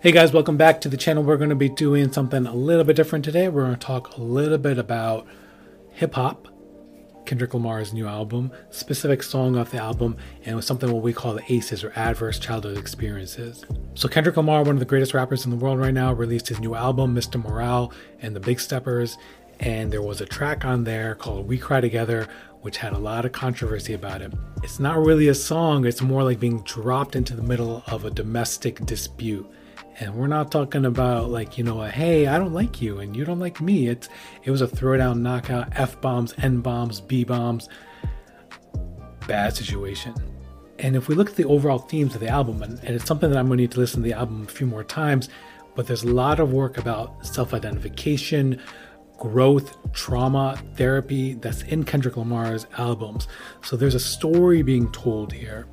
Hey guys, welcome back to the channel. We're going to be doing something a little bit different today. We're going to talk a little bit about hip hop, Kendrick Lamar's new album, specific song off the album, and it was something what we call the ACEs or Adverse Childhood Experiences. So Kendrick Lamar, one of the greatest rappers in the world right now, released his new album, Mr. Morale and the Big Steppers, and there was a track on there called We Cry Together, which had a lot of controversy about it. It's not really a song, it's more like being dropped into the middle of a domestic dispute. And we're not talking about like, you know, a hey, I don't like you and you don't like me. It's it was a throwdown knockout, F bombs, N bombs, B bombs. Bad situation. And if we look at the overall themes of the album, and, and it's something that I'm going to need to listen to the album a few more times, but there's a lot of work about self identification, growth, trauma, therapy that's in Kendrick Lamar's albums. So there's a story being told here.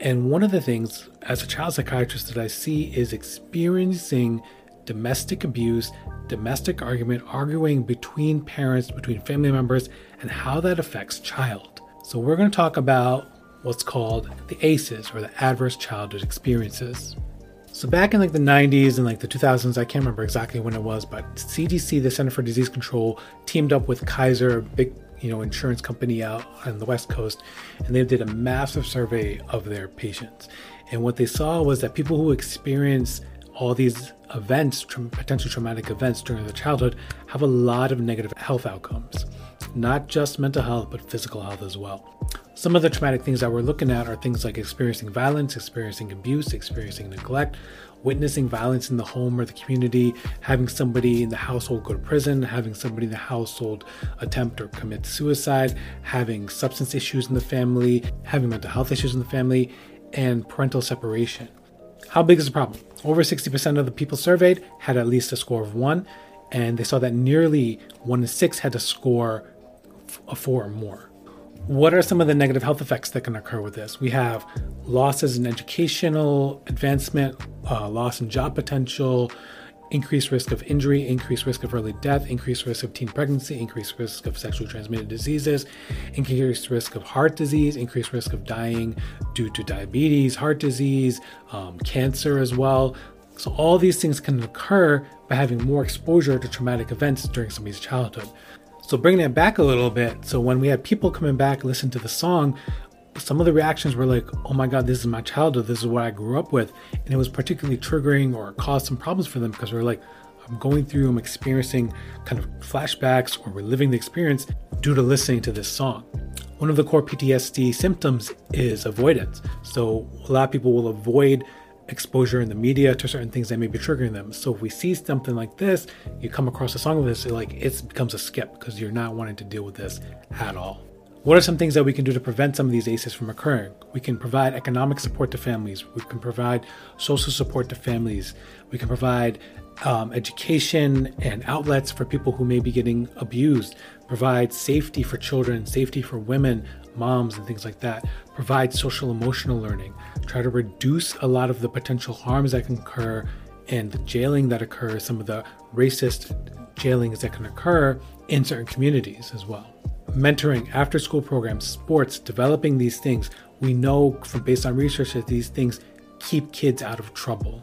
And one of the things as a child psychiatrist that I see is experiencing domestic abuse, domestic argument, arguing between parents, between family members, and how that affects child. So we're going to talk about what's called the ACEs or the adverse childhood experiences. So back in like the 90s and like the 2000s, I can't remember exactly when it was, but CDC, the Center for Disease Control, teamed up with Kaiser, big you know insurance company out on the west coast and they did a massive survey of their patients. And what they saw was that people who experience all these events tra- potential traumatic events during their childhood have a lot of negative health outcomes. Not just mental health but physical health as well. Some of the traumatic things that we're looking at are things like experiencing violence experiencing abuse experiencing neglect witnessing violence in the home or the community, having somebody in the household go to prison, having somebody in the household attempt or commit suicide, having substance issues in the family, having mental health issues in the family, and parental separation. How big is the problem? Over 60% of the people surveyed had at least a score of one, and they saw that nearly one in six had a score a four or more. What are some of the negative health effects that can occur with this? We have losses in educational advancement, uh, loss in job potential, increased risk of injury, increased risk of early death, increased risk of teen pregnancy, increased risk of sexually transmitted diseases, increased risk of heart disease, increased risk of dying due to diabetes, heart disease, um, cancer as well. So, all these things can occur by having more exposure to traumatic events during somebody's childhood. So bringing it back a little bit, so when we had people coming back listen to the song, some of the reactions were like, "Oh my God, this is my childhood. This is what I grew up with," and it was particularly triggering or caused some problems for them because they're like, "I'm going through, I'm experiencing kind of flashbacks or reliving the experience due to listening to this song." One of the core PTSD symptoms is avoidance. So a lot of people will avoid exposure in the media to certain things that may be triggering them. So if we see something like this, you come across a song like this, like it becomes a skip because you're not wanting to deal with this at all. What are some things that we can do to prevent some of these ACEs from occurring? We can provide economic support to families. We can provide social support to families. We can provide um, education and outlets for people who may be getting abused. Provide safety for children, safety for women, moms, and things like that. Provide social emotional learning. Try to reduce a lot of the potential harms that can occur and the jailing that occurs, some of the racist jailings that can occur in certain communities as well. Mentoring, after school programs, sports, developing these things, we know from based on research that these things keep kids out of trouble.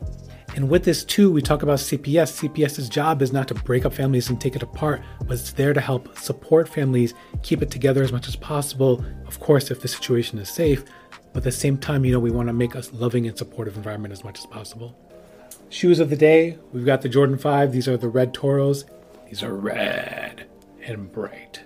And with this too, we talk about CPS. CPS's job is not to break up families and take it apart, but it's there to help support families, keep it together as much as possible. Of course, if the situation is safe, but at the same time, you know, we want to make a loving and supportive environment as much as possible. Shoes of the day, we've got the Jordan 5. These are the red Toros. These are red and bright.